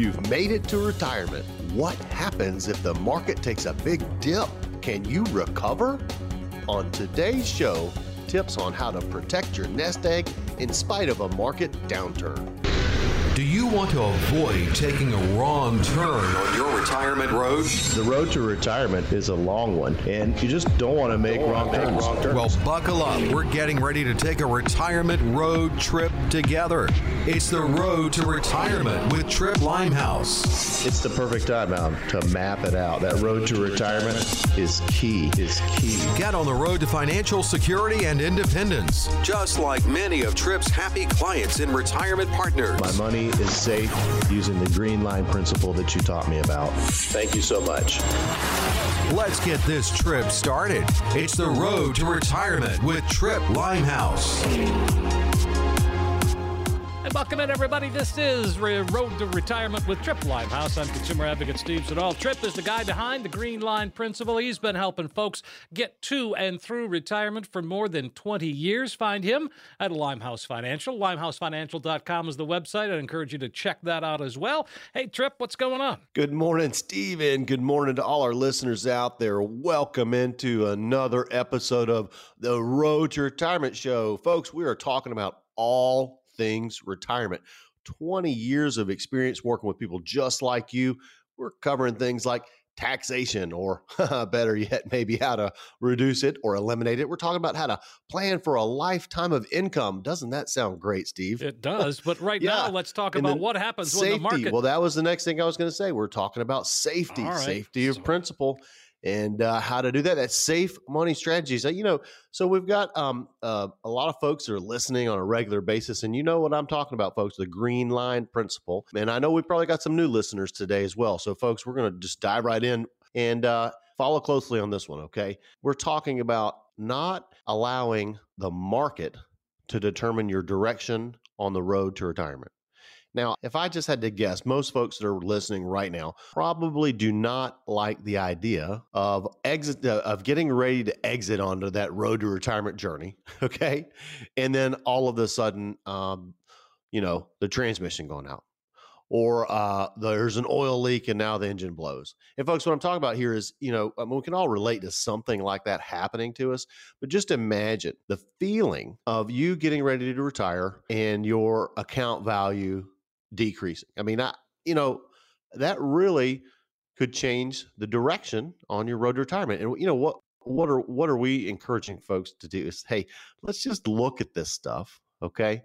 You've made it to retirement. What happens if the market takes a big dip? Can you recover? On today's show, tips on how to protect your nest egg in spite of a market downturn. Do you want to avoid taking a wrong turn on your retirement road? The road to retirement is a long one, and you just don't want to make, wrong, turns. wrong turns. Well, buckle up. We're getting ready to take a retirement road trip together. It's the road to retirement with Tripp Limehouse. It's the perfect time now to map it out. That road to retirement is key. Is key. Get on the road to financial security and independence, just like many of Tripp's happy clients and retirement partners. My money is safe using the green line principle that you taught me about. Thank you so much. Let's get this trip started. It's the road to retirement with Tripp Limehouse. And welcome in, everybody. This is Road to Retirement with Tripp Limehouse. I'm consumer advocate Steve Siddall. Tripp is the guy behind the Green Line Principle. He's been helping folks get to and through retirement for more than 20 years. Find him at Limehouse Financial. LimehouseFinancial.com is the website. I encourage you to check that out as well. Hey, Tripp, what's going on? Good morning, Steve, and good morning to all our listeners out there. Welcome into another episode of the Road to Retirement Show. Folks, we are talking about all things retirement. 20 years of experience working with people just like you. We're covering things like taxation, or better yet, maybe how to reduce it or eliminate it. We're talking about how to plan for a lifetime of income. Doesn't that sound great, Steve? It does. But right Yeah. now, let's talk And about what happens safety. when the market. Well, that was the next thing I was going to say. We're talking about safety, right. safety of principle, and uh, how to do that. That's safe money strategies. You know, so we've got um, uh, a lot of folks that are listening on a regular basis, and you know what I'm talking about, folks. The green line principle, and I know we've probably got some new listeners today as well. So, folks, we're going to just dive right in and uh, follow closely on this one. Okay, we're talking about not allowing the market to determine your direction on the road to retirement. Now, if I just had to guess, most folks that are listening right now probably do not like the idea of exit uh, of getting ready to exit onto that road to retirement journey. Okay, and then all of a sudden, um, you know, the transmission going out, or uh, there's an oil leak and now the engine blows. And folks, what I'm talking about here is, you know, I mean, we can all relate to something like that happening to us. But just imagine the feeling of you getting ready to retire and your account value decreasing. I mean, I, you know, that really could change the direction on your road to retirement. And you know what? What are what are we encouraging folks to do? Is hey, let's just look at this stuff, okay,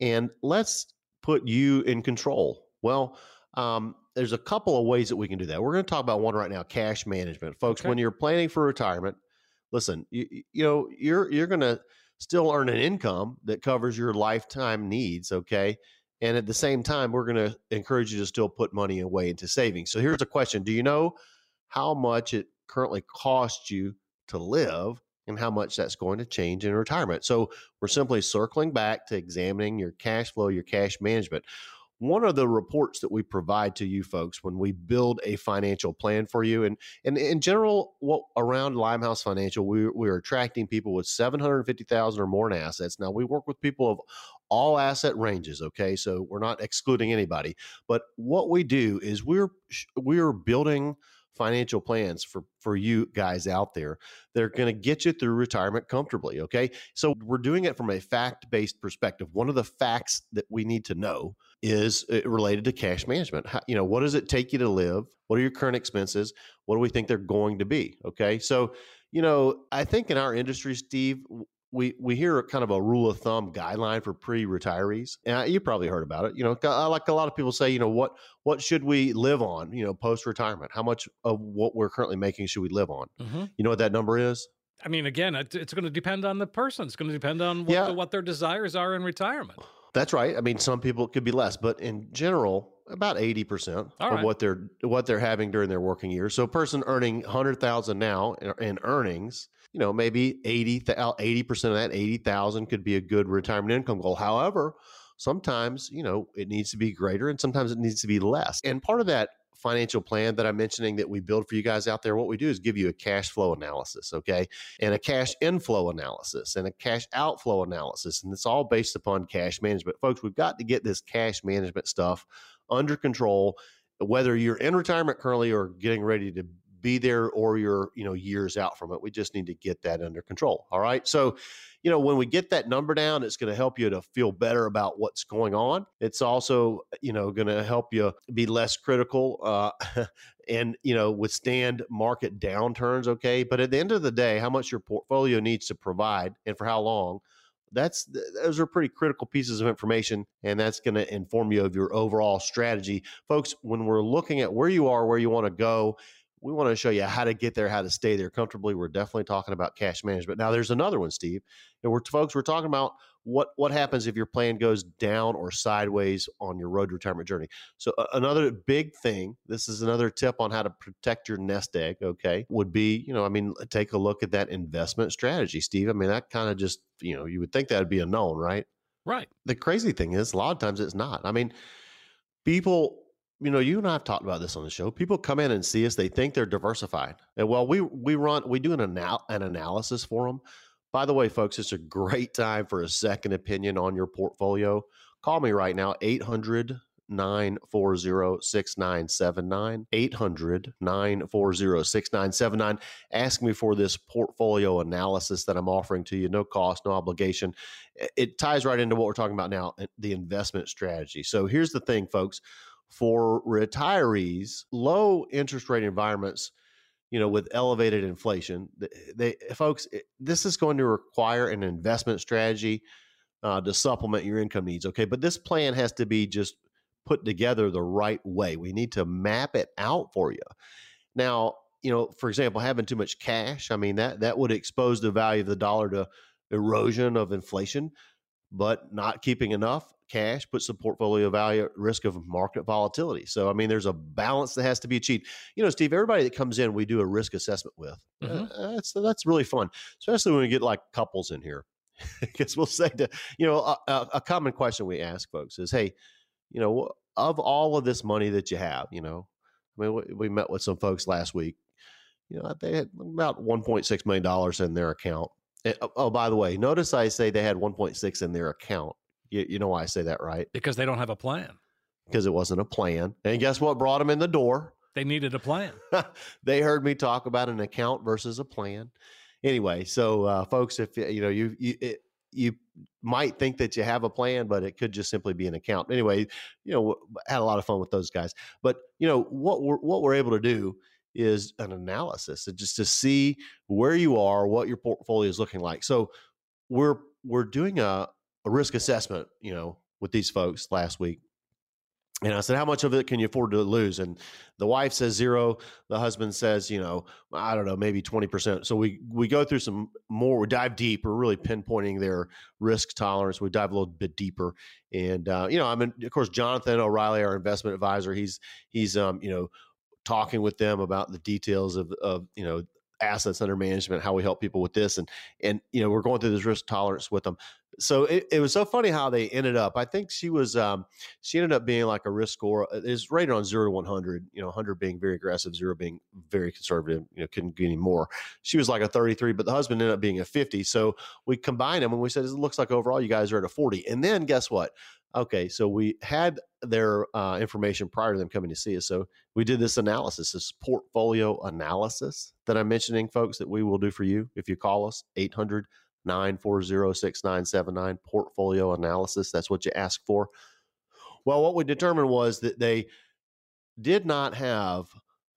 and let's put you in control. Well, um, there's a couple of ways that we can do that. We're going to talk about one right now: cash management, folks. Okay. When you're planning for retirement, listen, you, you know you're you're going to still earn an income that covers your lifetime needs, okay. And at the same time, we're going to encourage you to still put money away into savings. So here's a question Do you know how much it currently costs you to live and how much that's going to change in retirement? So we're simply circling back to examining your cash flow, your cash management. One of the reports that we provide to you folks when we build a financial plan for you, and, and in general, what around Limehouse Financial, we, we're attracting people with 750,000 or more in assets. Now, we work with people of all asset ranges okay? So we're not excluding anybody but what we do is we're we're building financial plans for for you guys out there they're going to get you through retirement comfortably okay? So we're doing it from a fact based perspective. One of the facts that we need to know is uh, related to cash management. How, you know what does it take you to live? What are your current expenses? What do we think they're going to be okay? So you know i think in our industry steve we we hear kind of a rule of thumb guideline for pre-retirees and you probably heard about it you know like a lot of people say you know what what should we live on you know post retirement how much of what we're currently making should we live on Mhm. you know what that number is I mean, again, it, it's going to depend on the person. It's going to depend on what, Yeah. the, what their desires are in retirement. that's right i mean some people it could be less but in general about 80% All of right. what they're what they're having during their working years so a person earning 100000 now in, in earnings you know maybe 80 80% of that 80000 could be a good retirement income goal. However sometimes you know it needs to be greater and sometimes it needs to be less. And part of that financial plan that i'm mentioning that we build for you guys out there what we do is give you a cash flow analysis okay? And a cash inflow analysis and a cash outflow analysis. And it's all based upon cash management. Folks we've got to get this cash management stuff under control, whether you're in retirement currently or getting ready to be there or you're you know years out from it we just need to get that under control all right? So you know when we get that number down it's going to help you to feel better about what's going on. It's also you know going to help you be less critical uh, and you know withstand market downturns okay? But at the end of the day how much your portfolio needs to provide and for how long that's those are pretty critical pieces of information and that's going to inform you of your overall strategy folks when we're looking at where you are where you want to go we want to show you how to get there, how to stay there comfortably. We're definitely talking about cash management. Now, there's another one, Steve. And we're folks, we're talking about what what happens if your plan goes down or sideways on your road to retirement journey. So, uh, another big thing. This is another tip on how to protect your nest egg. Okay, would be you know, I mean, take a look at that investment strategy, Steve. I mean, that kind of just you know, you would think that would be a known, right? Right. The crazy thing is, a lot of times it's not. I mean, people you know, you and I have talked about this on the show. People come in and see us; they think they're diversified, and well, we we run we do an anal- an analysis for them. By the way, folks, it's a great time for a second opinion on your portfolio. Call me right now, 800 940 6979. 800 940 6979. Ask me for this portfolio analysis that I'm offering to you. No cost, no obligation. It ties right into what we're talking about now eh, the investment strategy. So here's the thing, folks for retirees, low interest rate environments, you know, with elevated inflation, eh, they, eh, folks, eh, this is going to require an investment strategy uh, to supplement your income needs. Okay, but this plan has to be just put together the right way. We need to map it out for you. Now, you know, for example, having too much cash, I mean that that would expose the value of the dollar to erosion of inflation, but not keeping enough cash puts the portfolio value at risk of market volatility. So, I mean, there's a balance that has to be achieved. You know, Steve, everybody that comes in, we do a risk assessment with. Uh, mm-hmm. Uh, that's that's really fun, especially when we get like couples in here, because we'll say to you know a, a, common question we ask folks is, hey, you know, of all of this money that you have, you know, I mean, we, we met with some folks last week. You know, they had about 1.6 million dollars in their account. Oh, oh, by the way, notice I say they had 1.6 in their account you, you know why I say that, right? Because they don't have a plan. Because it wasn't a plan. And guess what brought them in the door? They needed a plan. they heard me talk about an account versus a plan. Anyway, so uh, folks, if you know you you it, you might think that you have a plan, but it could just simply be an account. Anyway, you know, had a lot of fun with those guys. But you know what we're what we're able to do is an analysis, just to see where you are, what your portfolio is looking like. So we're we're doing a a risk assessment, you know, with these folks last week. And I said, How much of it can you afford to lose? And the wife says zero. The husband says, you know, I don't know, maybe 20%. So we we go through some more, we dive deep. We're really pinpointing their risk tolerance. We dive a little bit deeper. And uh, you know, I mean, of course, Jonathan O'Reilly, our investment advisor, he's he's um, you know, talking with them about the details of of, you know, assets under management, how we help people with this, and and you know we're going through this risk tolerance with them. So it, it was so funny how they ended up. I think she was um, she ended up being like a risk score uh, is rated on zero to one hundred. You know, hundred being very aggressive, zero being very conservative. You know, couldn't get any more. She was like a thirty three, but the husband ended up being a fifty. So we combined them and we said it looks like overall you guys are at a forty. And then guess what? Okay, so we had their uh, information prior to them coming to see us. So we did this analysis, this portfolio analysis that I'm mentioning, folks, that we will do for you if you call us 800 940 6979 portfolio analysis. That's what you ask for. Well, what we determined was that they did not have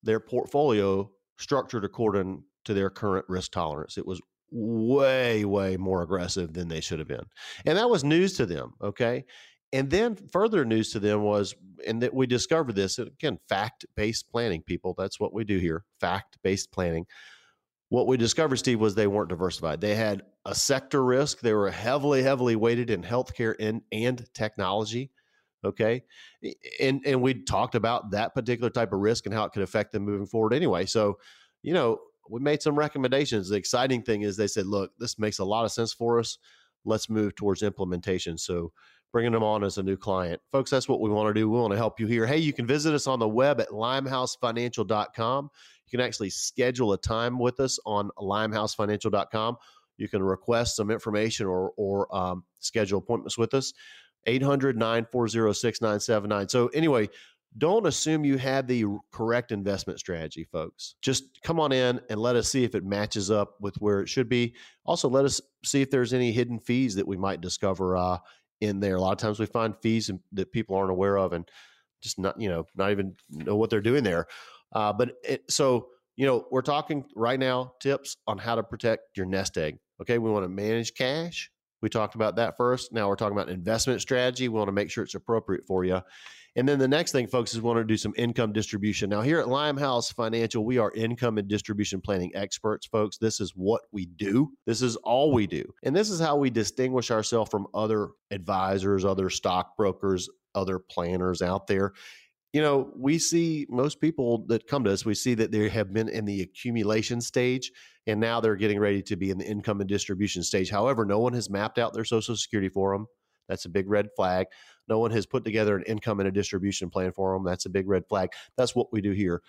their portfolio structured according to their current risk tolerance. It was way, way more aggressive than they should have been. And that was news to them. Okay. And then further news to them was, and that we discovered this again, fact based planning, people. That's what we do here fact based planning. What we discovered, Steve, was they weren't diversified. They had a sector risk. They were heavily, heavily weighted in healthcare and, and technology. Okay. And and we talked about that particular type of risk and how it could affect them moving forward anyway. So, you know, we made some recommendations. The exciting thing is they said, look, this makes a lot of sense for us. Let's move towards implementation. So bringing them on as a new client. Folks, that's what we want to do. We want to help you here. Hey, you can visit us on the web at limehousefinancial.com. You can actually schedule a time with us on limehousefinancial.com. You can request some information or, or um, schedule appointments with us. 800 940 6979. So, anyway, don't assume you have the correct investment strategy, folks. Just come on in and let us see if it matches up with where it should be. Also, let us see if there's any hidden fees that we might discover uh, in there. A lot of times we find fees that people aren't aware of and just not, you know, not even know what they're doing there. Uh, but it, so, you know, we're talking right now tips on how to protect your nest egg. Okay. We want to manage cash. We talked about that first. Now we're talking about investment strategy. We want to make sure it's appropriate for you. And then the next thing, folks, is we want to do some income distribution. Now, here at Limehouse Financial, we are income and distribution planning experts, folks. This is what we do. This is all we do. And this is how we distinguish ourselves from other advisors, other stockbrokers, other planners out there. You know, we see most people that come to us, we see that they have been in the accumulation stage and now they're getting ready to be in the income and distribution stage. However, no one has mapped out their Social Security for them. That's a big red flag. No one has put together an income and a distribution plan for them. That's a big red flag. That's what we do here.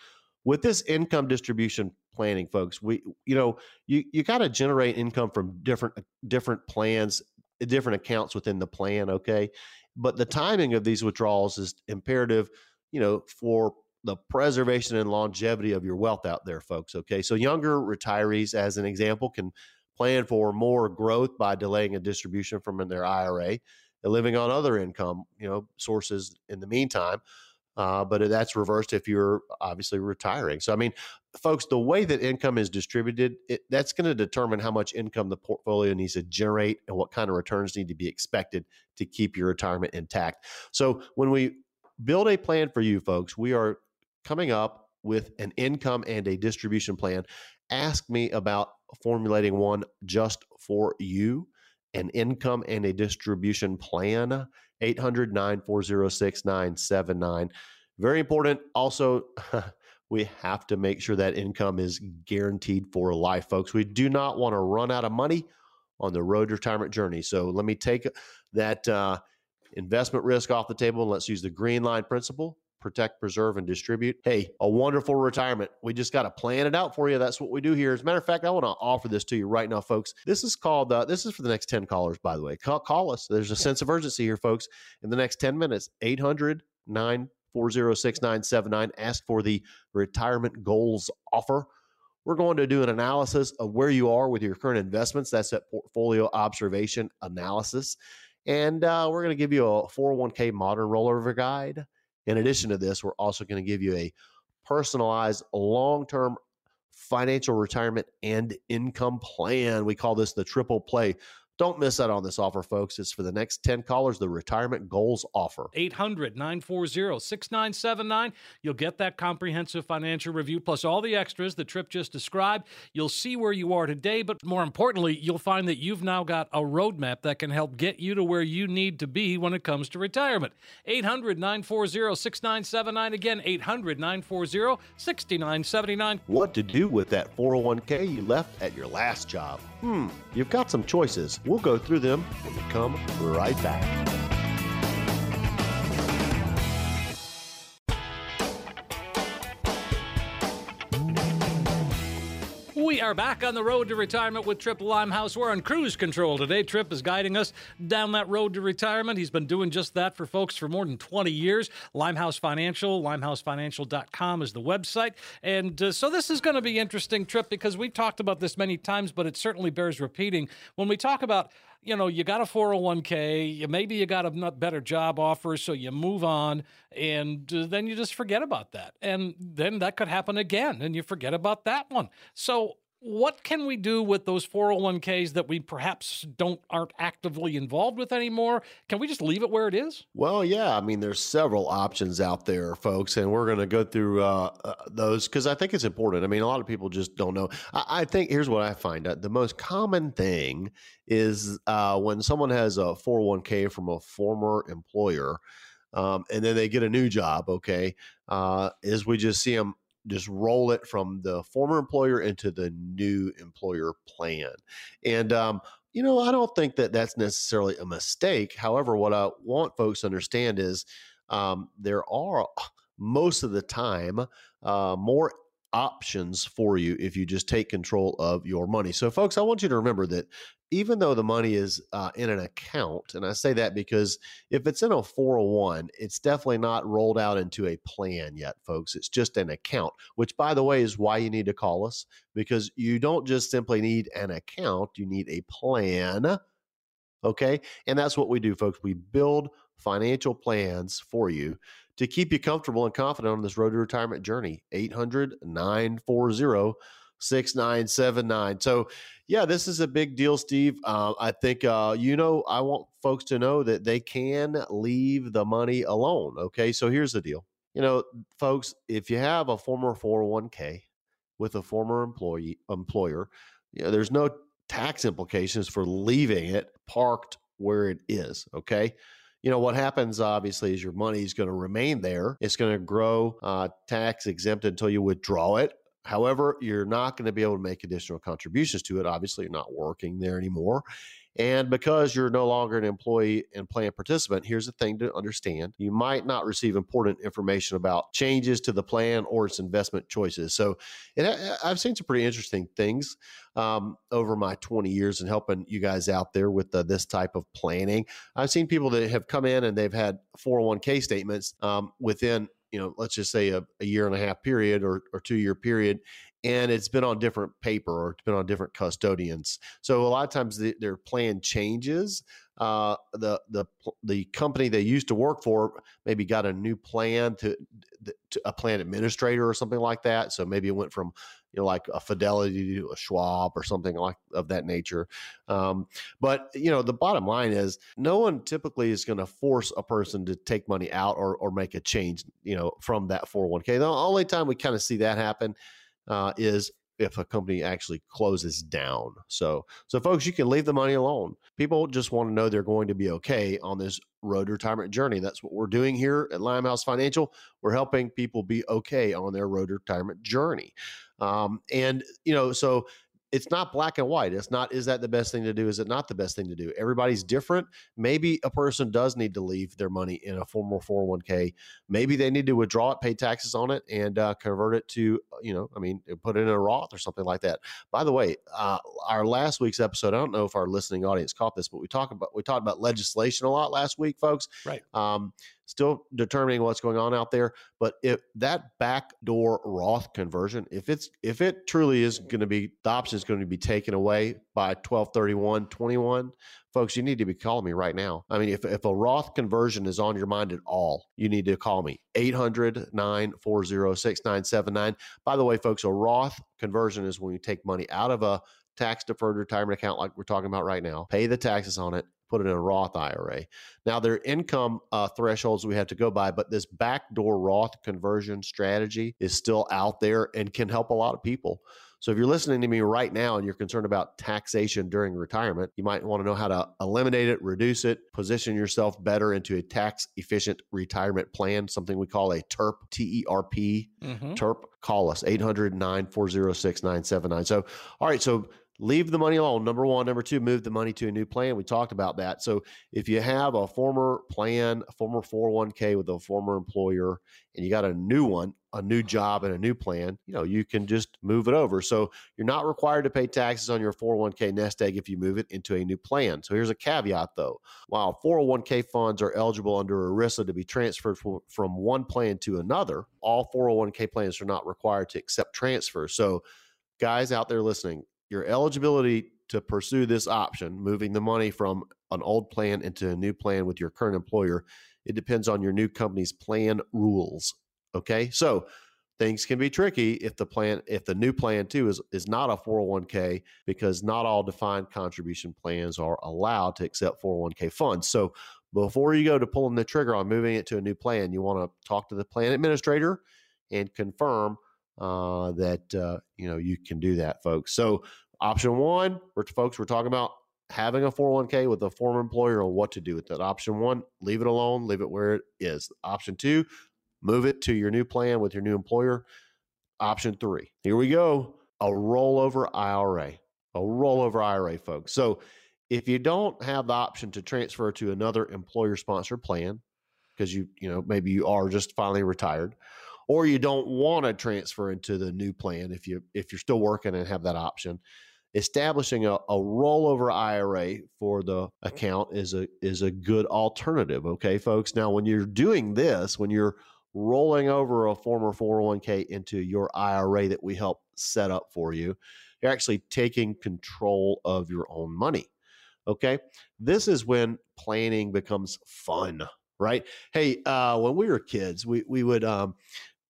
With this income distribution planning, folks, we you know you you got to generate income from different uh, different plans, different accounts within the plan. Okay, but the timing of these withdrawals is imperative. You know for the preservation and longevity of your wealth out there, folks. Okay, so younger retirees, as an example, can plan for more growth by delaying a distribution from their IRA living on other income, you know, sources in the meantime. Uh, but that's reversed if you're obviously retiring. So, I mean, folks, the way that income is distributed, it, that's going to determine how much income the portfolio needs to generate and what kind of returns need to be expected to keep your retirement intact. So, when we build a plan for you folks, we are coming up with an income and a distribution plan. Ask me about formulating one just for you an income and a distribution plan. 800 940 6979. Very important. Also, we have to make sure that income is guaranteed for life, folks. We do not want to run out of money on the road retirement journey. So let me take that uh, investment risk off the table and let's use the green line principle protect, preserve, and distribute. Hey, a wonderful retirement. We just got to plan it out for you. That's what we do here. As a matter of fact, I want to offer this to you right now, folks. This is called, uh, this is for the next 10 callers, by the way. Call, call us. There's a sense of urgency here, folks. In the next 10 minutes, 800 940 6979. Ask for the retirement goals offer. We're going to do an analysis of where you are with your current investments. That's that portfolio observation analysis. And uh, we're going to give you a 401k modern rollover guide in addition to this, we're also going to give you a personalized long term financial retirement and income plan. We call this the triple play. Don't miss out on this offer, folks. It's for the next 10 callers, the retirement goals offer. 800 940 6979. You'll get that comprehensive financial review plus all the extras the Tripp just described. You'll see where you are today, but more importantly, you'll find that you've now got a roadmap that can help get you to where you need to be when it comes to retirement. 800 940 6979. Again, 800 940 6979. What to do with that 401k you left at your last job? Hmm, you've got some choices. We'll go through them when we come right back. Are back on the road to retirement with Tripp Limehouse. We're on cruise control today. Tripp is guiding us down that road to retirement. He's been doing just that for folks for more than 20 years. Limehouse Financial, limehousefinancial.com is the website. And uh, so this is going to be interesting, Tripp, because we've talked about this many times, but it certainly bears repeating. When we talk about you know, you got a 401k, you, maybe you got a better job offer, so you move on, and uh, then you just forget about that. And then that could happen again, and you forget about that one. So what can we do with those 401ks that we perhaps don't aren't actively involved with anymore? Can we just leave it where it is? Well yeah i mean there's several options out there folks and we're going to go through uh, uh, those because i think it's important. I mean a lot of people just don't know. I, I think here's what i find uh, the most common thing is uh, when someone has a 401k from a former employer um, and then they get a new job okay uh, is we just see them just roll it from the former employer into the new employer plan. And, um, you know, I don't think that that's necessarily a mistake. However, what I want folks to understand is um, there are most of the time uh, more options for you if you just take control of your money. So, folks, I want you to remember that even though the money is uh, in an account, and I say that because if it's in a 401, it's definitely not rolled out into a plan yet, folks. It's just an account, which, by the way, is why you need to call us because you don't just simply need an account, you need a plan. Okay. And that's what we do, folks. We build financial plans for you to keep you comfortable and confident on this road to retirement journey. 800 940 6979. So, yeah, this is a big deal, Steve. Uh, I think, uh, you know, I want folks to know that they can leave the money alone. Okay. So, here's the deal. You know, folks, if you have a former 401k with a former employee employer, you know, there's no tax implications for leaving it parked where it is. Okay you know what happens obviously is your money is going to remain there it's going to grow uh, tax exempt until you withdraw it however you're not going to be able to make additional contributions to it obviously you're not working there anymore and because you're no longer an employee and plan participant, here's the thing to understand you might not receive important information about changes to the plan or its investment choices. So, it, I've seen some pretty interesting things um, over my 20 years in helping you guys out there with this type of planning. I've seen people that have come in and they've had 401k statements um, within you know, let's just say a, a, year and a half period or, or two year period, and it's been on different paper or it's been on different custodians. So a lot of times the, their plan changes. Uh, the the the company they used to work for maybe got a new plan to, to a plan administrator or something like that. So maybe it went from you know like a Fidelity to a Schwab or something like of that nature. Um, but you know the bottom line is no one typically is going to force a person to take money out or or make a change you know from that 401k. The only time we kind of see that happen uh, is if a company actually closes down. So, so folks, you can leave the money alone. People just want to know they're going to be okay on this road retirement journey. That's what we're doing here at Limehouse Financial. We're helping people be okay on their road retirement journey. Um, and you know, so it's not black and white. It's not, is that the best thing to do? Is it not the best thing to do? Everybody's different. Maybe a person does need to leave their money in a formal 401k. Maybe they need to withdraw it, pay taxes on it, and uh, convert it to, you know, I mean, put it in a Roth or something like that. By the way, uh, our last week's episode, I don't know if our listening audience caught this, but we talked about, we talked about legislation a lot last week, folks. Right. Um, still determining what's going on out there. But if that backdoor Roth conversion, if it's if it truly is going to be the option is going to be taken away by 1231 21, folks, you need to be calling me right now. I mean, if, if a Roth conversion is on your mind at all, you need to call me 800 940 6979. By the way, folks, a Roth conversion is when you take money out of a tax deferred retirement account like we're talking about right now, pay the taxes on it, put it in a Roth IRA. Now, there are income uh, thresholds we have to go by, but this backdoor Roth conversion strategy is still out there and can help a lot of people. So, if you're listening to me right now and you're concerned about taxation during retirement, you might want to know how to eliminate it, reduce it, position yourself better into a tax efficient retirement plan, something we call a TERP, T E R P, mm-hmm. TERP. Call us 800 940 6979. So, all right. So, leave the money alone. Number one. Number two, move the money to a new plan. We talked about that. So if you have a former plan, a former 401k with a former employer, and you got a new one, a new job and a new plan, you know, you can just move it over. So you're not required to pay taxes on your 401k nest egg if you move it into a new plan. So here's a caveat though. While 401k funds are eligible under ERISA to be transferred from, from one plan to another, all 401k plans are not required to accept transfers. So guys out there listening, your eligibility to pursue this option, moving the money from an old plan into a new plan with your current employer, it depends on your new company's plan rules. Okay. So things can be tricky if the plan if the new plan too is is not a 401k because not all defined contribution plans are allowed to accept 401k funds. So before you go to pulling the trigger on moving it to a new plan, you want to talk to the plan administrator and confirm uh, that uh, you know you can do that, folks. So option one, we're, folks, we're talking about having a 401k with a former employer on what to do with that. Option one, leave it alone, leave it where it is. Option two, move it to your new plan with your new employer. Option three, here we go, a rollover IRA, a rollover IRA, folks. So if you don't have the option to transfer to another employer sponsored plan, because you, you know, maybe you are just finally retired, or you don't want to transfer into the new plan if you if you're still working and have that option establishing a, a rollover IRA for the account is a is a good alternative. Okay, folks. Now, when you're doing this, when you're rolling over a former 401k into your IRA that we help set up for you, you're actually taking control of your own money. Okay, this is when planning becomes fun, right? Hey, uh, when we were kids, we we would um,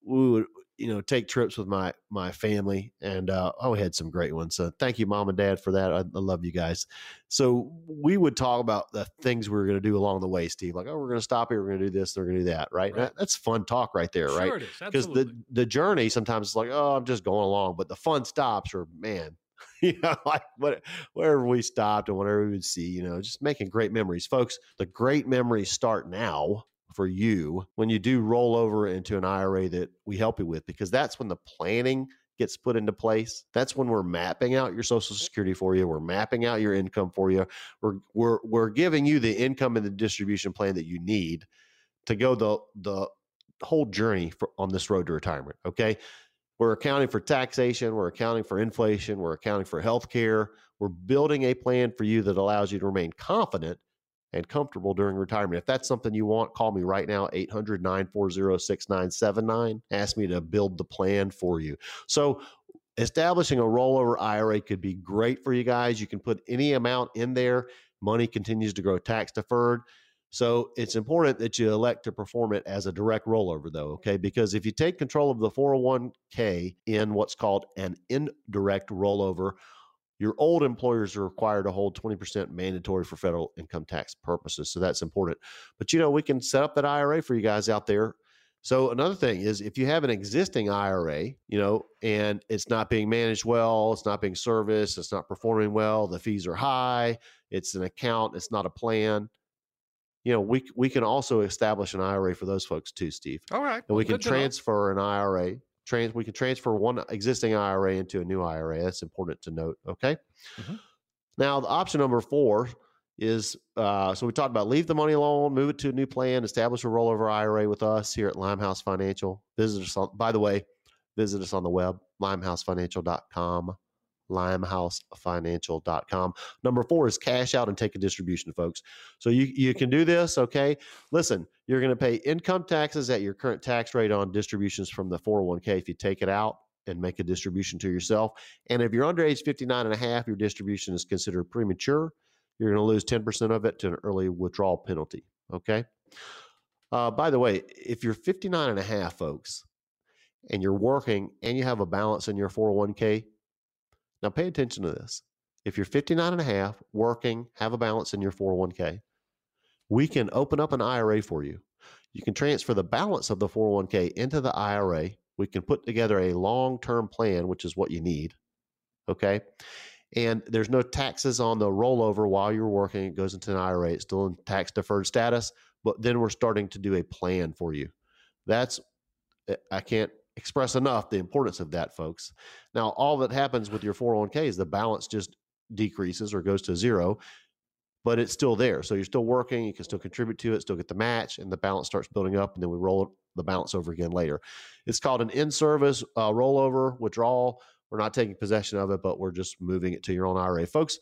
we would you know take trips with my my family and uh, oh we had some great ones so thank you mom and dad for that I, I love you guys. So we would talk about the things we were going to do along the way steve like oh we're going to stop here we're going to do this we're going to do that right, right. That, that's fun talk right there sure right because the the journey sometimes it's like oh i'm just going along but the fun stops or man you know, like what, wherever we stopped and whatever we would see, you know, just making great memories. Folks, the great memories start now for you when you do roll over into an IRA that we help you with, because that's when the planning gets put into place. That's when we're mapping out your social mm-hmm. security for you. We're mapping out your income for you. We're we're we're giving you the income and the distribution plan that you need to go the the whole journey for, on this road to retirement. Okay. We're accounting for taxation, we're accounting for inflation, we're accounting for health care. We're building a plan for you that allows you to remain confident and comfortable during retirement. If that's something you want, call me right now, 800 940 6979. Ask me to build the plan for you. So, establishing a rollover IRA could be great for you guys. You can put any amount in there, money continues to grow tax deferred. So it's important that you elect to perform it as a direct rollover, though, okay? Because if you take control of the 401k in what's called an indirect rollover, your old employers are required to hold 20% mandatory for federal income tax purposes. So that's important. But you know, we can set up that IRA for you guys out there. So another thing is if you have an existing IRA, you know, and it's not being managed well, it's not being serviced, it's not performing well, the fees are high, it's an account, it's not a plan. You know, we we can also establish an IRA for those folks too, Steve. All right. And we can transfer an IRA trans we can transfer one existing IRA into a new IRA. That's important to note. Okay. Mm-hmm. Now, the option number four is uh, so we talked about leave the money alone, move it to a new plan, establish a rollover IRA with us here at Limehouse Financial. Visit us on, by the way, visit us on the web, limehousefinancial.com limehousefinancial.com. Number four is cash out and take a distribution, folks. So you, you can do this, okay? Listen, you're going to pay income taxes at your current tax rate on distributions from the 401k if you take it out and make a distribution to yourself. And if you're under age 59 and a half, your distribution is considered premature. You're going to lose 10% of it to an early withdrawal penalty, okay? Uh, by the way, if you're 59 and a half, folks, and you're working and you have a balance in your 401k, now, pay attention to this. If you're 59 and a half, working, have a balance in your 401k, we can open up an IRA for you. You can transfer the balance of the 401k into the IRA. We can put together a long term plan, which is what you need. Okay. And there's no taxes on the rollover while you're working. It goes into an IRA. It's still in tax deferred status, but then we're starting to do a plan for you. That's, eh, I can't express enough the importance of that, folks. Now, all that happens with your 401k is the balance just decreases or goes to zero, but it's still there. So you're still working, you can still contribute to it, still get the match, and the balance starts building up, and then we roll the balance over again later. It's called an in service uh, rollover withdrawal. We're not taking possession of it, but we're just moving it to your own IRA. Folks,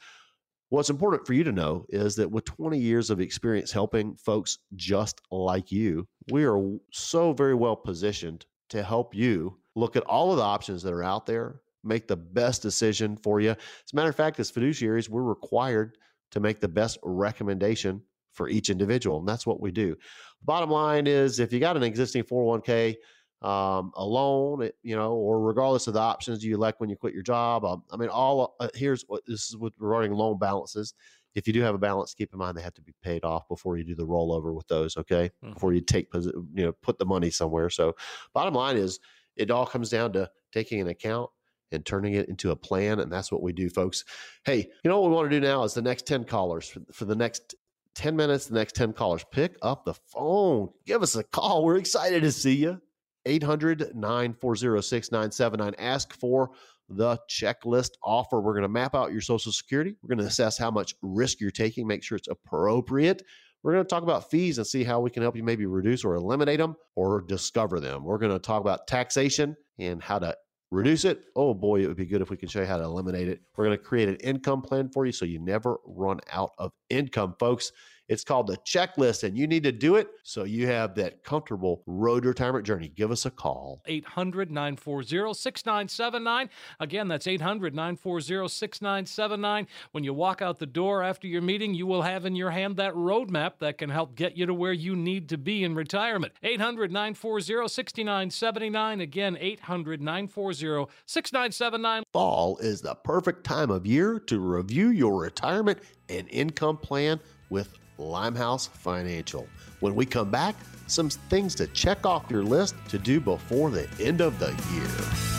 what's important for you to know is that with 20 years of experience helping folks just like you, we are so very well positioned to help you look at all of the options that are out there, make the best decision for you. As a matter of fact, as fiduciaries, we're required to make the best recommendation for each individual. And that's what we do. Bottom line is if you got an existing 401k, um, loan, you know, or regardless of the options you elect when you quit your job. Um, I mean, all uh, here's what this is with regarding loan balances. If you do have a balance, keep in mind they have to be paid off before you do the rollover with those. Okay, mm-hmm. before you take you know put the money somewhere. So, bottom line is it all comes down to taking an account and turning it into a plan, and that's what we do, folks. Hey, you know what we want to do now is the next ten callers for, for the next 10 minutes, the next 10 callers. Pick up the phone. Give us a call. We're excited to see you. 800 940 6979. Ask for the checklist offer. We're going to map out your Social Security. We're going to assess how much risk you're taking, make sure it's appropriate We're going to talk about fees and see how we can help you maybe reduce or eliminate them or discover them. We're going to talk about taxation and how to reduce it. Oh boy, it would be good if we could show you how to eliminate it. We're going to create an income plan for you so you never run out of income, folks. It's called the checklist, and you need to do it so you have that comfortable road retirement journey. Give us a call. 800 940 6979. Again, that's 800 940 6979. When you walk out the door after your meeting, you will have in your hand that roadmap that can help get you to where you need to be in retirement. 800 940 6979. Again, 800 940 6979. Fall is the perfect time of year to review your retirement and income plan with Limehouse Financial. When we come back, some things to check off your list to do before the end of the year.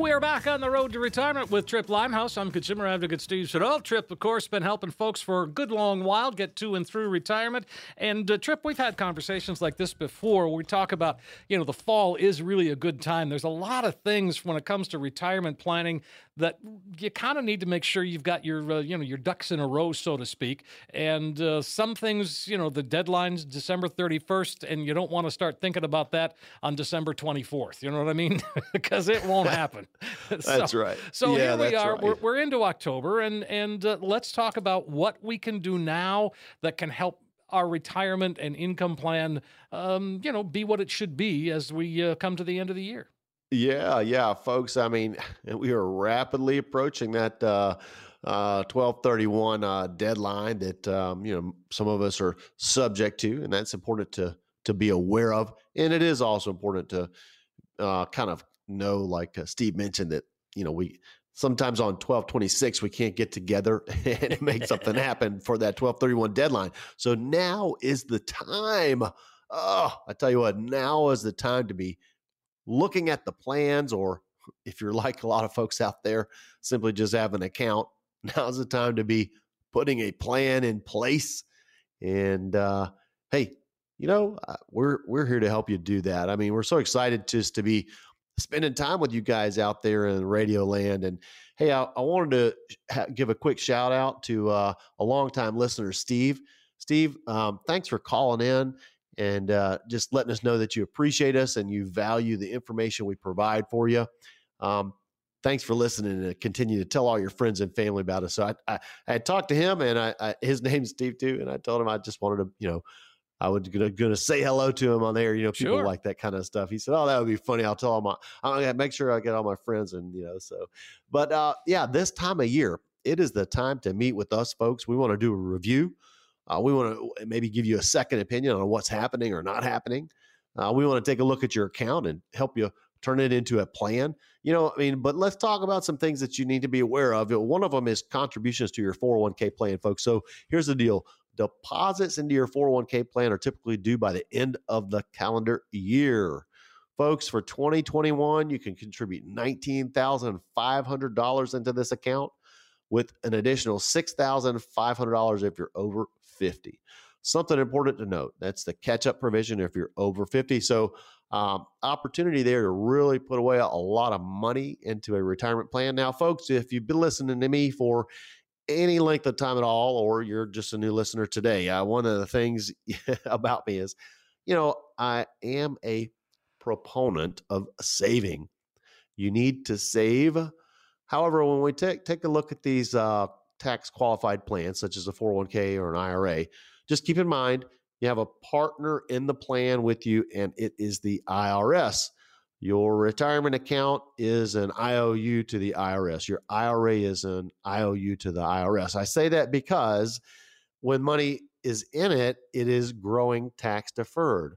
We're back on the road to retirement with Tripp Limehouse. I'm consumer advocate Steve Siddall. Tripp, of course, been helping folks for a good long while get to and through retirement. And uh, Tripp, we've had conversations like this before. Where we talk about, you know, the fall is really a good time. There's a lot of things when it comes to retirement planning that you kind of need to make sure you've got your, uh, you know, your ducks in a row, so to speak. And uh, some things, you know, the deadline's December 31st, and you don't want to start thinking about that on December 24th. You know what I mean? because it won't happen. that's so, right. So yeah, here we are. Right. We're, we're into October, and and uh, let's talk about what we can do now that can help our retirement and income plan, um, you know, be what it should be as we uh, come to the end of the year. Yeah, yeah, folks. I mean, we are rapidly approaching that uh, uh, twelve thirty one uh, deadline that um, you know some of us are subject to, and that's important to to be aware of. And it is also important to uh, kind of know, like uh, Steve mentioned, that you know we sometimes on 1226 we can't get together and make something happen for that 1231 deadline. So now is the time oh i tell you what now is the time to be looking at the plans or if you're like a lot of folks out there simply just have an account. Now's the time to be putting a plan in place. And uh, hey you know uh, we're we're here to help you do that. I mean we're so excited just to be spending time with you guys out there in radio land. And hey, I, I wanted to ha- give a quick shout out to uh, a longtime listener, Steve. Steve, um, thanks for calling in and uh, just letting us know that you appreciate us and you value the information we provide for you. Um, thanks for listening and continue to tell all your friends and family about us. So I, I, I talked to him and I, I, his name's Steve too. And I told him I just wanted to, you know, I was gonna, gonna say hello to him on there. You know, people sure. like that kind of stuff. He said, "Oh, that would be funny." I'll tell all my, I'm gonna make sure I get all my friends, and you know, so. But uh, yeah, this time of year, it is the time to meet with us, folks. We want to do a review. Uh, we want to maybe give you a second opinion on what's happening or not happening. Uh, we want to take a look at your account and help you turn it into a plan. You know, I mean, but let's talk about some things that you need to be aware of. One of them is contributions to your 401k plan, folks. So here's the deal deposits into your 401k plan are typically due by the end of the calendar year. Folks, for 2021, you can contribute $19,500 into this account with an additional $6,500 if you're over 50. Something important to note that's the catch up provision if you're over 50. So, um, opportunity there to really put away a lot of money into a retirement plan. Now, folks, if you've been listening to me for any length of time at all, or you're just a new listener today, uh, one of the things about me is, you know, I am a proponent of saving. You need to save. However, when we take take a look at these uh, tax qualified plans, such as a 401k or an IRA, just keep in mind you have a partner in the plan with you, and it is the IRS. Your retirement account is an IOU to the IRS. Your IRA is an IOU to the IRS. I say that because when money is in it, it is growing tax deferred.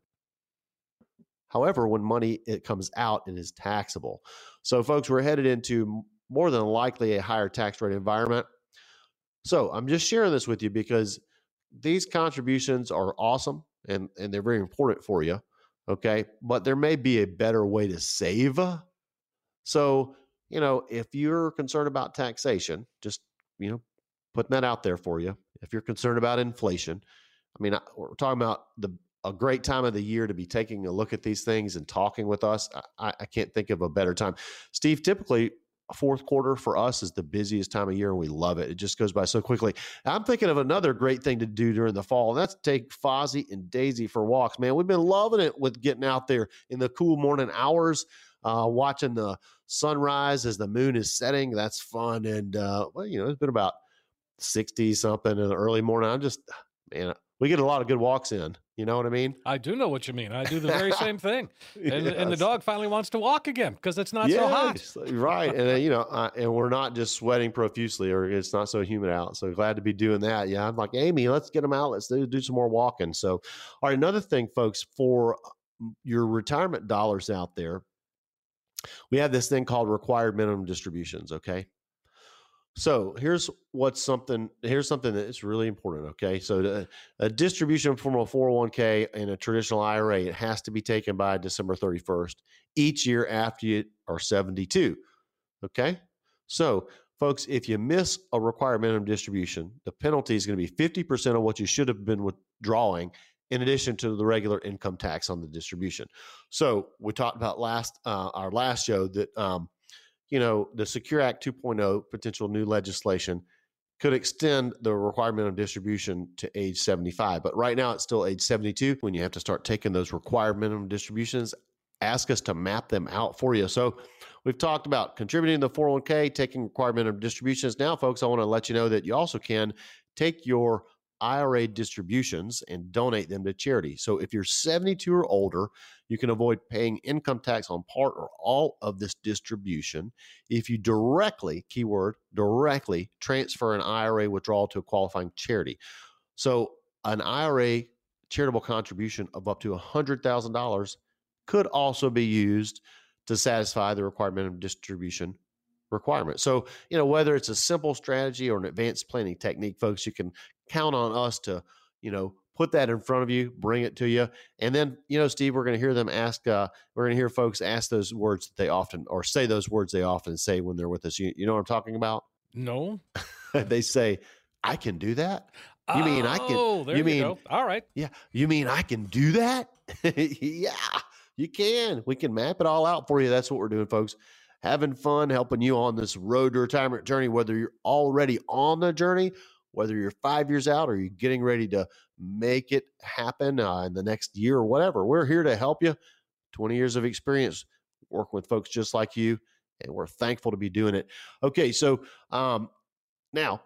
However, when money it comes out, it is taxable. So, folks, we're headed into more than likely a higher tax rate environment. So, I'm just sharing this with you because these contributions are awesome and, and they're very important for you. Okay. But there may be a better way to save. Uh, so, you know, if you're concerned about taxation, just, you know, putting that out there for you. If you're concerned about inflation, I mean, we're talking about the a great time of the year to be taking a look at these things and talking with us. I, I can't think of a better time. Steve, typically fourth quarter for us is the busiest time of year and we love it. It just goes by so quickly. I'm thinking of another great thing to do during the fall, and that's take Fozzie and Daisy for walks. Man, we've been loving it with getting out there in the cool morning hours, uh, watching the sunrise as the moon is setting. That's fun. And, uh, well, you know, it's been about 60 something in the early morning. I'm just, man, we get a lot of good walks in. You know what I mean? I do know what you mean. I do the very same thing. And, yes. and, the dog finally wants to walk again because it's not yes, so hot. right. And, uh, you know, uh, and we're not just sweating profusely or it's not so humid out. So glad to be doing that. Yeah. I'm like, Amy, let's get them out. Let's do, do some more walking. So, all right. Another thing, folks, for your retirement dollars out there, we have this thing called required minimum distributions. Okay. So here's what's something. Here's something that's really important. Okay, so a distribution from a 401k and a traditional IRA it has to be taken by December 31st each year after you are 72. Okay, so folks, if you miss a required minimum distribution, the penalty is going to be 50% of what you should have been withdrawing, in addition to the regular income tax on the distribution. So we talked about last uh, our last show that. Um, you know, the Secure Act 2.0 potential new legislation could extend the requirement of distribution to age 75. But right now it's still age 72 when you have to start taking those required minimum distributions. Ask us to map them out for you. So we've talked about contributing to the 401k, taking required minimum distributions. Now, folks, I want to let you know that you also can take your IRA distributions and donate them to charity. So if you're 72 or older, you can avoid paying income tax on part or all of this distribution if you directly, keyword, directly transfer an IRA withdrawal to a qualifying charity. So an IRA charitable contribution of up to $100,000 could also be used to satisfy the requirement of distribution requirement. So, you know, whether it's a simple strategy or an advanced planning technique, folks, you can count on us to, you know, put that in front of you, bring it to you. And then, you know, Steve, we're going to hear them ask, uh, we're going to hear folks ask those words that they often, or say those words they often say when they're with us. You, you know what I'm talking about? No. they say, I can do that. You oh, mean I can? Oh, you, you mean go. all right? Yeah. You mean I can do that? yeah, you can. We can map it all out for you. That's what we're doing, folks having fun, helping you on this road to retirement journey, whether you're already on the journey, whether you're five years out or you're getting ready to make it happen uh, in the next year or whatever. We're here to help you. 20 years of experience working with folks just like you, and we're thankful to be doing it. Okay, so um, now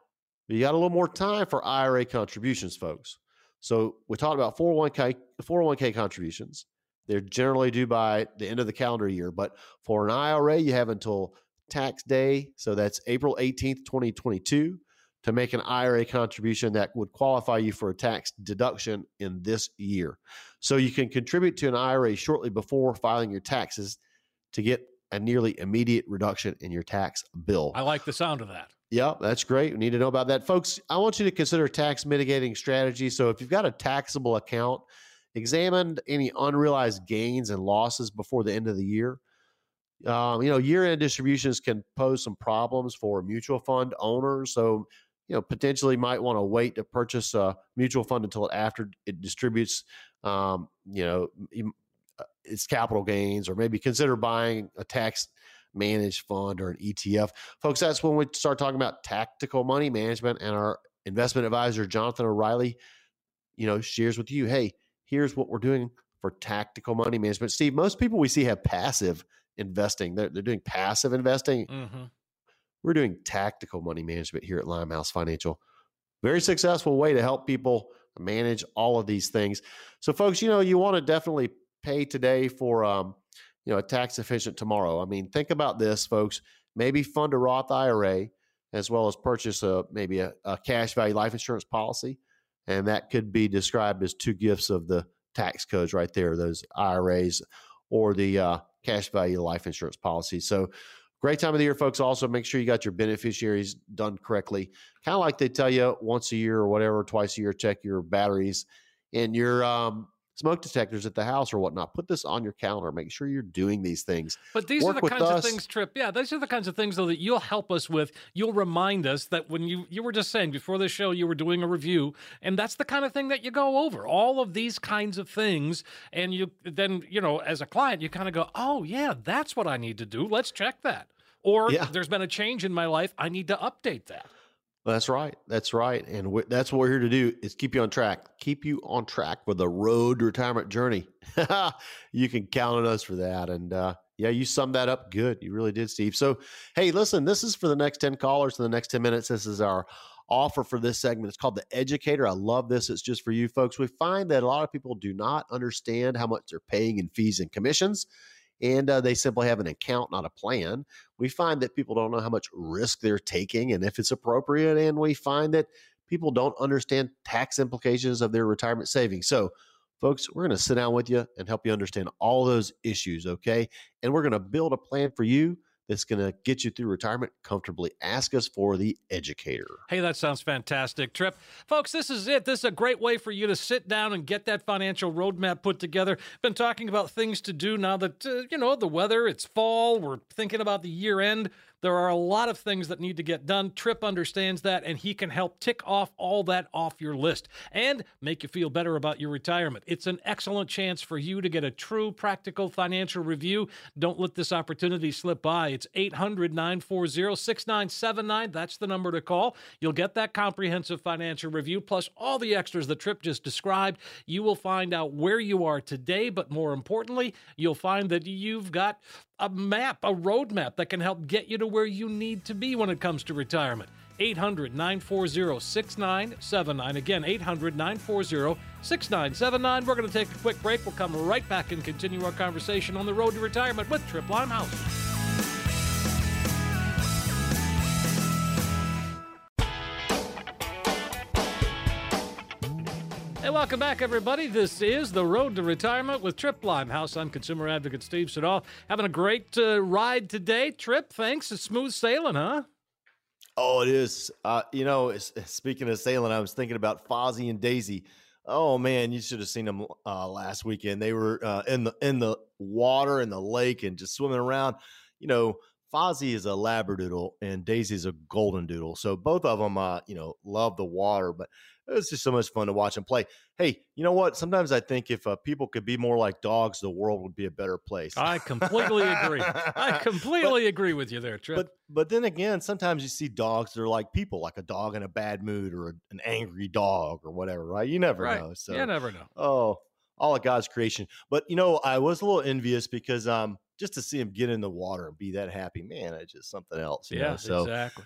you got a little more time for IRA contributions, folks. So we talked about 401k 401k contributions. They're generally due by the end of the calendar year. But for an IRA, you have until tax day. So that's April 18th, 2022, to make an IRA contribution that would qualify you for a tax deduction in this year. So you can contribute to an IRA shortly before filing your taxes to get a nearly immediate reduction in your tax bill. I like the sound of that. Yeah, that's great. We need to know about that. Folks, I want you to consider tax mitigating strategies. So if you've got a taxable account, examine any unrealized gains and losses before the end of the year. Um, you know, year-end distributions can pose some problems for mutual fund owners. So, you know, potentially might want to wait to purchase a mutual fund until after it distributes, um, you know, uh, its capital gains, or maybe consider buying a tax managed fund or an ETF. Folks, that's when we start talking about tactical money management and our investment advisor, Jonathan O'Reilly, you know, shares with you, hey, here's what we're doing for tactical money management. Steve, most people we see have passive investing. They're, they're doing passive investing. Mm-hmm. We're doing tactical money management here at Limehouse Financial. Very successful way to help people manage all of these things. So, folks, you know, you want to definitely pay today for, um, you know, a tax efficient tomorrow. I mean, think about this, folks. Maybe fund a Roth IRA as well as purchase a maybe a, a cash value life insurance policy and that could be described as two gifts of the tax codes right there, those IRAs or the uh, cash value life insurance policy. So, great time of the year, folks. Also, make sure you got your beneficiaries done correctly. Kind of like they tell you once a year or whatever, twice a year, check your batteries and your um, smoke detectors at the house or whatnot. Put this on your calendar. Make sure you're doing these things. But these Work are the kinds us. of things, Tripp. Yeah, these are the kinds of things though that you'll help us with. You'll remind us that when you you were just saying before the show you were doing a review, and that's the kind of thing that you go over. All of these kinds of things, and you then you know as a client you kind of go, oh yeah, that's what I need to do. Let's check that. Or Yeah. there's been a change in my life. I need to update that. That's right. That's right. And that's what we're here to do is keep you on track. Keep you on track with the road retirement journey. you can count on us for that. And uh, yeah, you summed that up good. You really did, Steve. So, hey, listen, this is for the next 10 callers in the next 10 minutes. This is our offer for this segment. It's called The Educator. I love this. It's just for you folks. We find that a lot of people do not understand how much they're paying in fees and commissions. And uh, they simply have an account, not a plan we find that people don't know how much risk they're taking and if it's appropriate. And we find that people don't understand tax implications of their retirement savings. So, folks, we're going to sit down with you and help you understand all those issues, okay? And we're going to build a plan for you that's going to get you through retirement comfortably. Ask us for the educator. Hey, that sounds fantastic, Tripp. Folks, this is it. This is a great way for you to sit down and get that financial roadmap put together. Been talking about things to do now that, uh, you know, the weather, it's fall, we're thinking about the year end. There are a lot of things that need to get done. Tripp understands that, and he can help tick off all that off your list and make you feel better about your retirement. It's an excellent chance for you to get a true practical financial review. Don't let this opportunity slip by. It's 800 940 6979. That's the number to call. You'll get that comprehensive financial review plus all the extras the Tripp just described. You will find out where you are today, but more importantly, you'll find that you've got a map, a roadmap that can help get you to where you need to be when it comes to retirement. 800 940 6979. Again, 800 940 6979. We're going to take a quick break. We'll come right back and continue our conversation on the road to retirement with Tripp Limehouse. Hey, welcome back, everybody. This is The Road to Retirement with Tripp Limehouse. I'm consumer advocate Steve Siddall. Having a great uh, ride today. Tripp, thanks. It's smooth sailing, huh? Oh, it is. Uh, you know, speaking of sailing, I was thinking about Fozzie and Daisy. Oh man, you should have seen them uh, last weekend. They were uh, in the in the water in the lake and just swimming around. You know, Fozzie is a labradoodle and Daisy is a golden doodle. So both of them, uh, you know, love the water. But it was just so much fun to watch them play. Hey, you know what? Sometimes I think if uh, people could be more like dogs, the world would be a better place. I completely agree. I completely agree with you there, Tripp. But but then again, sometimes you see dogs that are like people, like a dog in a bad mood or a, an angry dog or whatever, right? You never right. know. So you never know. oh, all of God's creation. But you know, I was a little envious because um just to see him get in the water and be that happy, man, it's just something else. you Yeah, know? So exactly.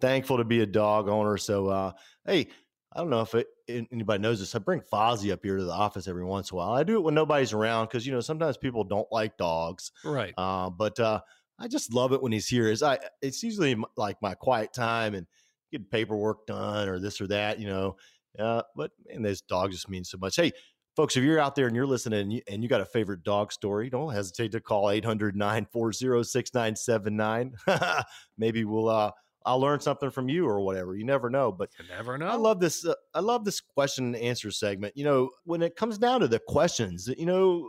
thankful to be a dog owner. So uh hey, I don't know if it, anybody knows this. I bring Fozzie up here to the office every once in a while. I do it when nobody's around because you know sometimes people don't like dogs. Right. Uh, but uh, I just love it when he's here. Is I it's usually m- like my quiet time and get paperwork done or this or that, you know. Uh, but man, this dog just means so much. Hey, folks, if you're out there and you're listening and you, and you got a favorite dog story, don't hesitate to call 800-940-6979. Maybe we'll uh I'll learn something from you or whatever. You never know. But You never know. I love this. Uh, I love this question and answer segment. You know, when it comes down to the questions, you know,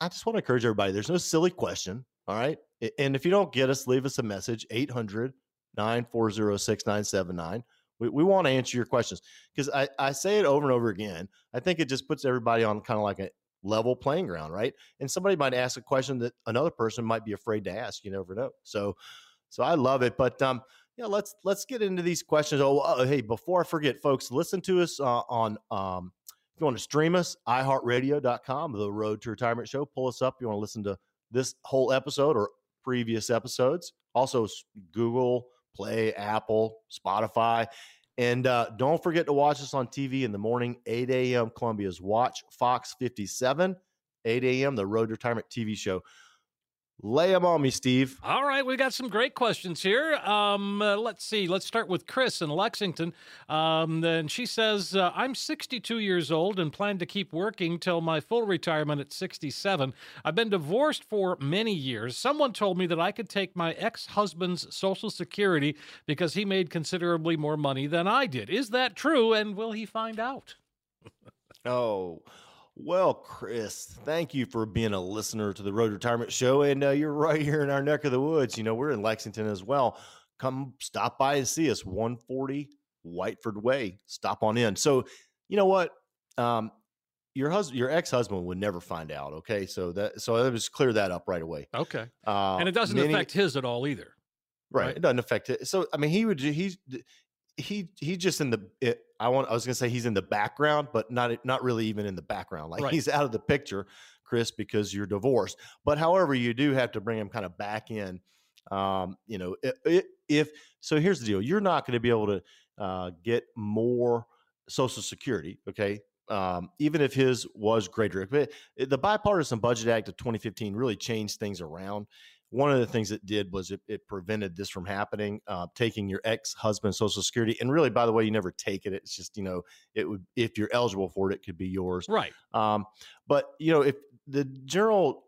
I just want to encourage everybody. There's no silly question. All right. And if you don't get us, leave us a message 800 940 6979. We, we want to answer your questions because I, I say it over and over again. I think it just puts everybody on kind of like a level playing ground, right? And somebody might ask a question that another person might be afraid to ask. You never know. So, so I love it. But um, yeah, let's let's get into these questions. Oh, uh, hey, before I forget, folks, listen to us uh, on um, if you want to stream us, iHeartRadio.com, the Road to Retirement Show. Pull us up. You want to listen to this whole episode or previous episodes. Also, Google Play, Apple, Spotify. And uh, don't forget to watch us on TV in the morning, 8 a.m. Columbia's WACH Fox 57, 8 a.m. the Road Retirement TV show. Lay them on me, Steve. All right, we got some great questions here. Um, uh, let's see. Let's start with Chris in Lexington. Um, and she says, uh, "I'm 62 years old and plan to keep working till my full retirement at 67. I've been divorced for many years. Someone told me that I could take my ex-husband's Social Security because he made considerably more money than I did. Is that true? And will he find out?" Oh, Well, Chris, thank you for being a listener to the Road Retirement Show. And uh, you're right here in our neck of the woods. You know, we're in Lexington as well. Come stop by and see us, 140 Whiteford Way. Stop on in. So, you know what? Um, your husband, your ex-husband would never find out. Okay, so that so let us clear that up right away. Okay, Uh, and it doesn't many- affect his at all either. right, right? It doesn't affect it. So I mean, he would he's he he's just in the. It, I want. I was going to say he's in the background, but not not really even in the background. Like Right. he's out of the picture, Chris, because you're divorced. But however, you do have to bring him kind of back in. Um, you know, i- i- if so, here's the deal: you're not going to be able to uh, get more Social Security. Okay. Um, even if his was greater, but the Bipartisan Budget Act of 2015 really changed things around one of the things it did was it, it prevented this from happening uh, taking your ex-husband's social security and really by the way you never take it it's just you know it would if you're eligible for it it could be yours Right. um, but you know if the general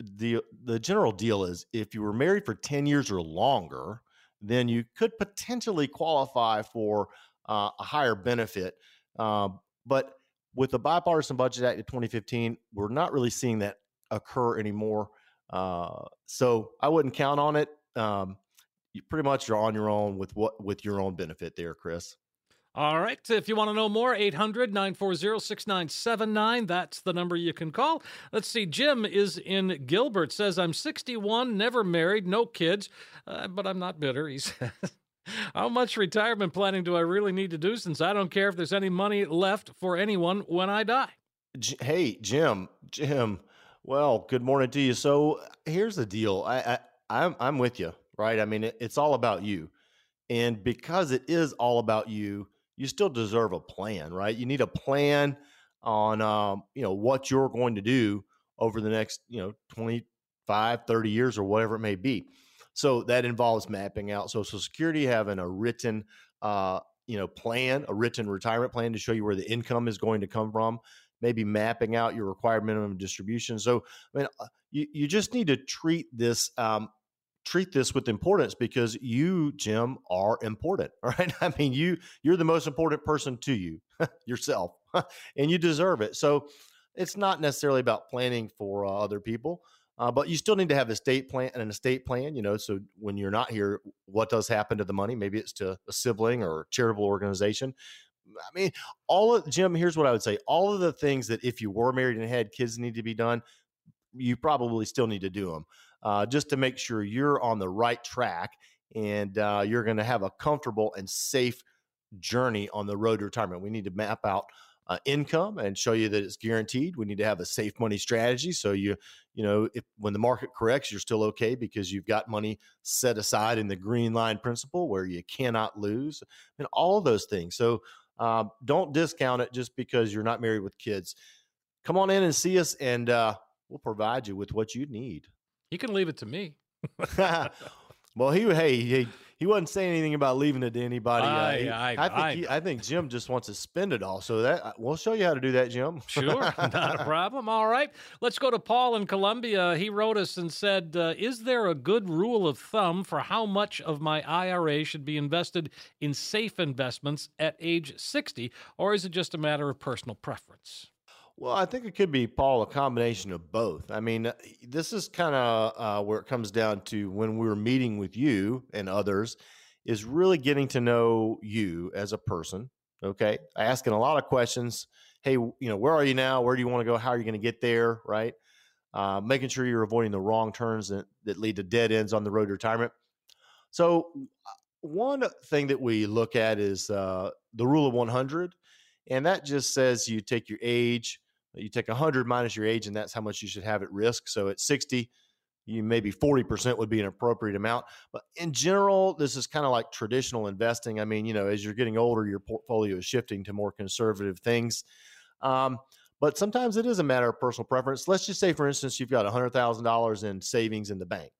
the the general deal is if you were married for 10 years or longer then you could potentially qualify for uh, a higher benefit um, but with the bipartisan budget act of 2015 we're not really seeing that occur anymore uh, so I wouldn't count on it. Um, you pretty much are on your own with what with your own benefit there, Chris. All right. If you want to know more, 800 940 6979. That's the number you can call. Let's see. Jim is in Gilbert, says, I'm 61, never married, no kids, uh, but I'm not bitter. He says, How much retirement planning do I really need to do since I don't care if there's any money left for anyone when I die? J- hey, Jim, Jim. Well, good morning to you. So here's the deal. I, I I'm I'm with you, right? I mean, it, it's all about you, and because it is all about you, you still deserve a plan, right? You need a plan on um, you know what you're going to do over the next you know 25 30 years or whatever it may be so that involves mapping out social security having a written uh, you know plan a written retirement plan to show you where the income is going to come from maybe mapping out your required minimum distribution. So i mean uh, you, you just need to treat this um, treat this with importance because you jim are important Right? i mean you you're the most important person to you yourself and you deserve it. So it's not necessarily about planning for uh, other people uh, but you still need to have a state plan and an estate plan you know so when you're not here what does happen to the money? Maybe it's to a sibling or charitable organization i mean all of jim here's what i would say all of the things that if you were married and had kids need to be done you probably still need to do them uh, just to make sure you're on the right track and uh, you're going to have a comfortable and safe journey on the road to retirement. We need to map out uh, income and show you that it's guaranteed. We need to have a safe money strategy so you you know if when the market corrects, you're still okay because you've got money set aside in the green line principle where you cannot lose, and all those things. So uh, don't discount it just because you're not married with kids. Come on in and see us, and uh, we'll provide you with what you need. You can leave it to me. well, he hey he, he wasn't saying anything about leaving it to anybody. Uh, I- he- I- I think I he, I think Jim just wants to spend it all. So that uh, we'll show you how to do that, Jim. Sure, not a problem. All right. Let's go to Paul in Columbia. He wrote us and said, uh, Is there a good rule of thumb for how much of my IRA should be invested in safe investments at age 60, or is it just a matter of personal preference? Well, I think it could be, Paul, a combination of both. I mean, uh, this is kind of uh, where it comes down to when we were meeting with you and others, is really getting to know you as a person. Okay, asking a lot of questions. Hey, you know, where are you now? Where do you want to go? How are you going to get there? Right. Uh, making sure you're avoiding the wrong turns that, that lead to dead ends on the road to retirement. So, uh, one thing that we look at is uh, the rule of 100, and that just says you take your age, you take 100 minus your age, and that's how much you should have at risk. So at 60, you maybe 40% would be an appropriate amount. But in general, this is kind of like traditional investing. I mean, you know, as you're getting older, your portfolio is shifting to more conservative things. Um, but sometimes it is a matter of personal preference. Let's just say, for instance, you've got $100,000 in savings in the bank.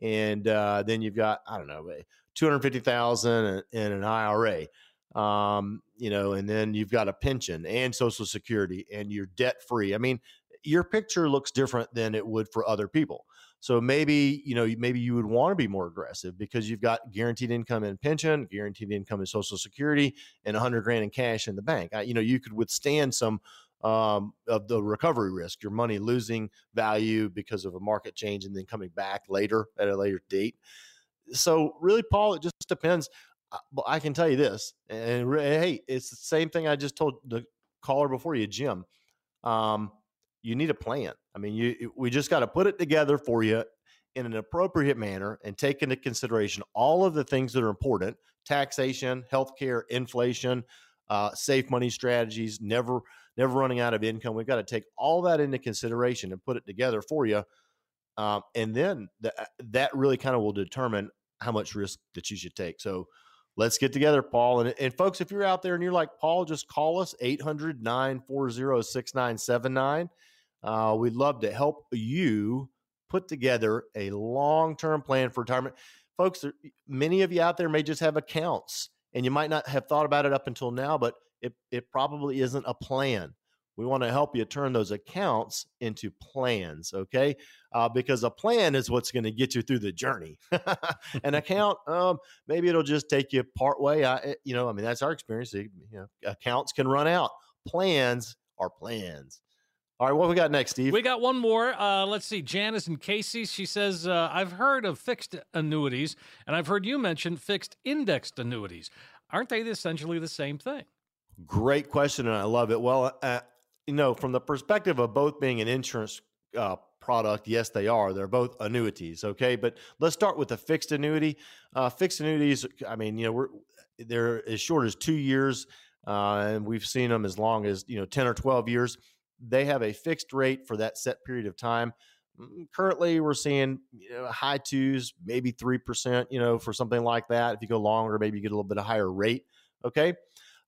And uh, then you've got, I don't know, 250,000 in an IRA um, you know, and then you've got a pension and Social Security, and you're debt free. I mean, your picture looks different than it would for other people. So maybe you know, maybe you would want to be more aggressive because you've got guaranteed income and pension, guaranteed income and Social Security, and hundred grand in cash in the bank. You know, you could withstand some um, of the recovery risk, your money losing value because of a market change and then coming back later at a later date. So, really, Paul, it just depends. Uh, I can tell you this, and hey, it's the same thing I just told the caller before you, Jim. Um, you need a plan. I mean, you we just got to put it together for you in an appropriate manner and take into consideration all of the things that are important: taxation, healthcare, inflation, uh, safe money strategies, never never running out of income. We've got to take all that into consideration and put it together for you. Um, and then the, uh, that really kind of will determine how much risk that you should take. So let's get together, Paul. And, and folks, if you're out there and you're like, Paul, just call us 800 940 6979. Uh, we'd love to help you put together a long term plan for retirement. Folks, there, many of you out there may just have accounts and you might not have thought about it up until now, but it, it probably isn't a plan. We want to help you turn those accounts into plans, okay? Uh, because a plan is what's going to get you through the journey. An account, um, maybe it'll just take you part way. I, eh, you know, I mean, that's our experience. You know, accounts can run out. Plans are plans. All right, what we got next, Steve? We got one more. Uh, let's see. Janice and Casey. She says, uh, "I've heard of fixed annuities, and I've heard you mention fixed indexed annuities. Aren't they essentially the same thing?" Great question, and I love it. Well, uh, you know, from the perspective of both being an insurance uh, product, yes, they are. They're both annuities. Okay, but let's start with the fixed annuity. Uh, fixed annuities. I mean, you know, we're they're as short as two years, uh, and we've seen them as long as you know ten or twelve years. They have a fixed rate for that set period of time. Mm, currently, we're seeing you know, high twos, maybe three percent. You know, for something like that. If you go longer, maybe you get a little bit of higher rate. Okay.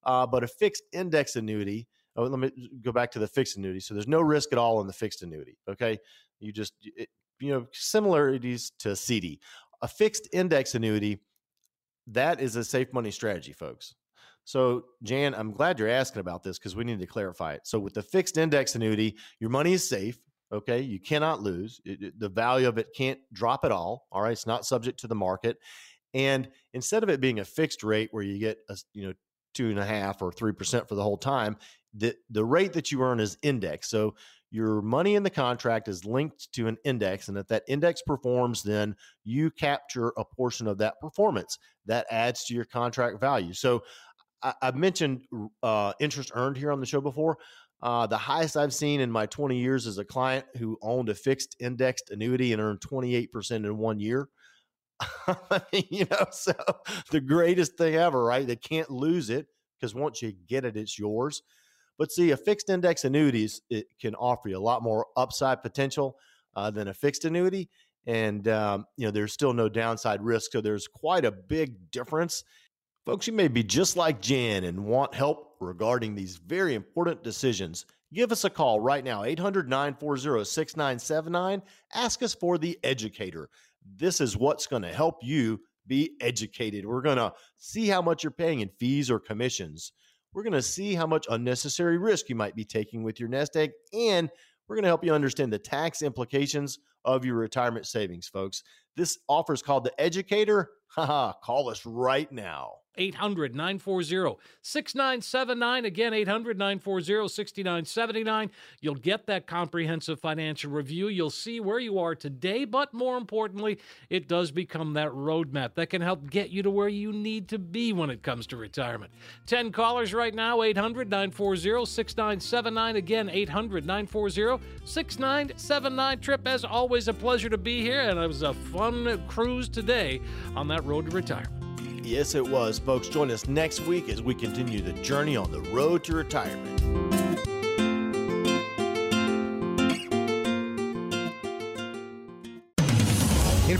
Uh, but a fixed index annuity, oh, let me go back to the fixed annuity. So there's no risk at all in the fixed annuity. Okay. You just, it, you know, similarities to CD. A fixed index annuity, that is a safe money strategy, folks. So, Jan, I'm glad you're asking about this because we need to clarify it. So, with the fixed index annuity, your money is safe. Okay. You cannot lose. It, it, the value of it can't drop at all. All right. It's not subject to the market. And instead of it being a fixed rate where you get a, you know, two and a half or three percent for the whole time. The the rate that you earn is indexed. So your money in the contract is linked to an index, and if that index performs, then you capture a portion of that performance. That adds to your contract value. So I, have mentioned uh, interest earned here on the show before. Uh, the highest I've seen in my 20 years is a client who owned a fixed indexed annuity and earned 28% in one year. you know, so the greatest thing ever, right? They can't lose it because once you get it, it's yours. But see, a fixed index annuities it can offer you a lot more upside potential uh, than a fixed annuity, and um, you know there's still no downside risk. So there's quite a big difference. Folks, you may be just like Jan and want help regarding these very important decisions. Give us a call right now, 800 940 6979. Ask us for the educator this is what's going to help you be educated. We're going to see how much you're paying in fees or commissions. We're going to see how much unnecessary risk you might be taking with your nest egg. And we're going to help you understand the tax implications of your retirement savings, folks. This offer is called The Educator. Haha, call us right now. 800 940 6979. Again, 800 940 6979. You'll get that comprehensive financial review. You'll see where you are today, but more importantly, it does become that roadmap that can help get you to where you need to be when it comes to retirement. 10 callers right now, 800 940 6979. Again, 800 940 6979. Tripp, as always, a pleasure to be here, and it was a fun cruise today on that road to retirement. Yes, it was. Folks, join us next week as we continue the journey on the road to retirement.